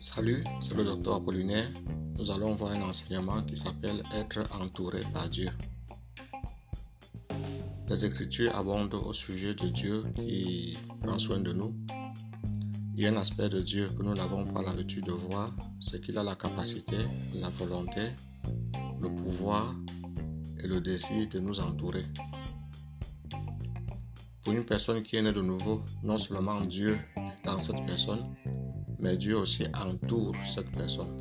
Salut, c'est le docteur Apollinaire. Nous allons voir un enseignement qui s'appelle Être entouré par Dieu. Les Écritures abondent au sujet de Dieu qui prend soin de nous. Il y a un aspect de Dieu que nous n'avons pas l'habitude de voir, c'est qu'il a la capacité, la volonté, le pouvoir et le désir de nous entourer. Pour une personne qui est née de nouveau, non seulement Dieu est dans cette personne, mais Dieu aussi entoure cette personne.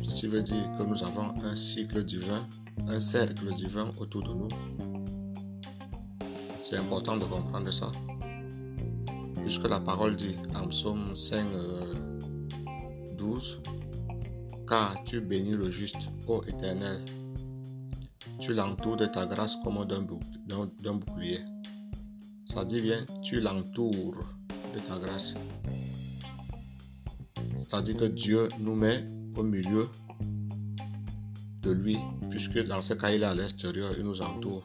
Ceci veut dire que nous avons un cycle divin, un cercle divin autour de nous. C'est important de comprendre ça. Puisque la parole dit en psaume 5, 12, Car tu bénis le juste, ô Éternel, tu l'entoures de ta grâce comme d'un bouclier. Ça dit bien, tu l'entoures de ta grâce. C'est-à-dire que Dieu nous met au milieu de lui, puisque dans ce cas, il est à l'extérieur, il nous entoure.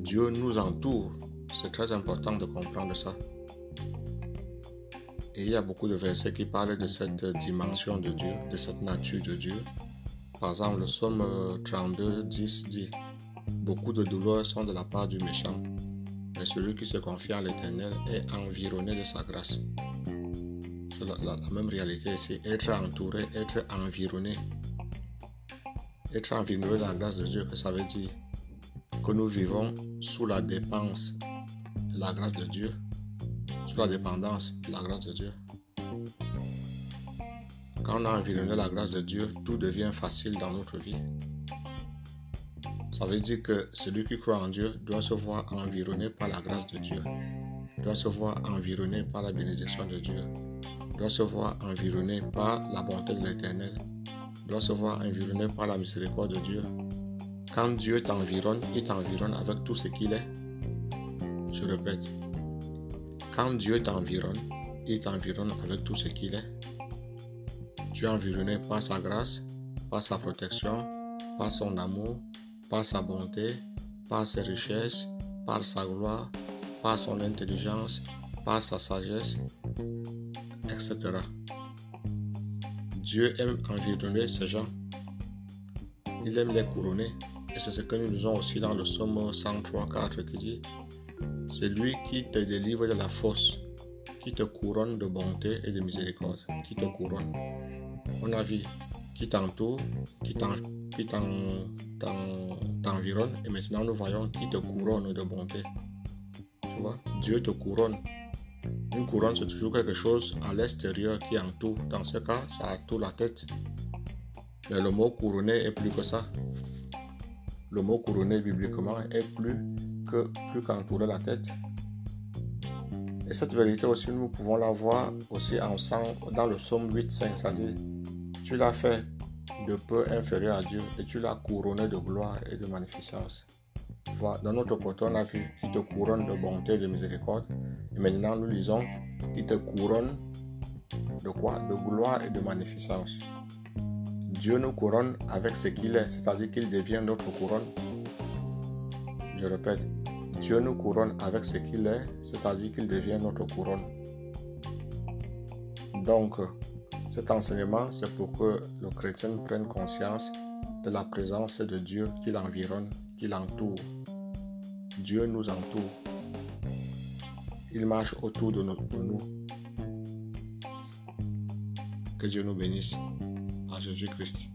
Dieu nous entoure. C'est très important de comprendre ça. Et il y a beaucoup de versets qui parlent de cette dimension de Dieu, de cette nature de Dieu. Par exemple, le psaume 32, 10 dit Beaucoup de douleurs sont de la part du méchant, mais celui qui se confie en l'Éternel est environné de sa grâce. C'est la, même réalité ici. Être entouré, être environné. Être environné de la grâce de Dieu, que ça veut dire que nous vivons sous la dépense de la grâce de Dieu, sous la dépendance de la grâce de Dieu. Quand on a environné la grâce de Dieu, tout devient facile dans notre vie. Ça veut dire que celui qui croit en Dieu doit se voir environné par la grâce de Dieu, doit se voir environné par la bénédiction de Dieu, doit se voir environné par la bonté de l'Éternel, doit se voir environné par la miséricorde de Dieu. Quand Dieu t'environne, il t'environne avec tout ce qu'il est. Je répète, quand Dieu t'environne, il t'environne avec tout ce qu'il est. Tu es environné par sa grâce, par sa protection, par son amour, par sa bonté, par ses richesses, par sa gloire, par son intelligence, par sa sagesse, Dieu aime environner ces gens. Il aime les couronner. Et c'est ce que nous lisons aussi dans le psaume 103, 4 qui dit C'est lui qui te délivre de la fosse, qui te couronne de bonté et de miséricorde, qui te couronne. On a vu qui t'entoure, qui t'environne, et maintenant nous voyons qui te couronne de bonté. Tu vois, Dieu te couronne. Une couronne, c'est toujours quelque chose à l'extérieur qui entoure. Dans ce cas, ça entoure la tête. Mais le mot couronné est plus que ça. Le mot couronné bibliquement est plus que plus qu'entourer la tête. Et cette vérité aussi, nous pouvons la voir aussi ensemble dans le psaume 8, 5. Ça dit Tu l'as fait de peu inférieur à Dieu et tu l'as couronné de gloire et de magnificence. Vois, dans notre côté, on a vu qui te couronne de bonté et de miséricorde. Maintenant, nous lisons qui te couronne de quoi? De gloire et de magnificence. Dieu nous couronne avec ce qu'il est, c'est-à-dire qu'il devient notre couronne. Je répète, Dieu nous couronne avec ce qu'il est, c'est-à-dire qu'il devient notre couronne. Donc, cet enseignement, c'est pour que le chrétien prenne conscience de la présence de Dieu qui l'environne, qui l'entoure. Dieu nous entoure. Il marche autour de, notre, nous. Que Dieu nous bénisse en Jésus-Christ.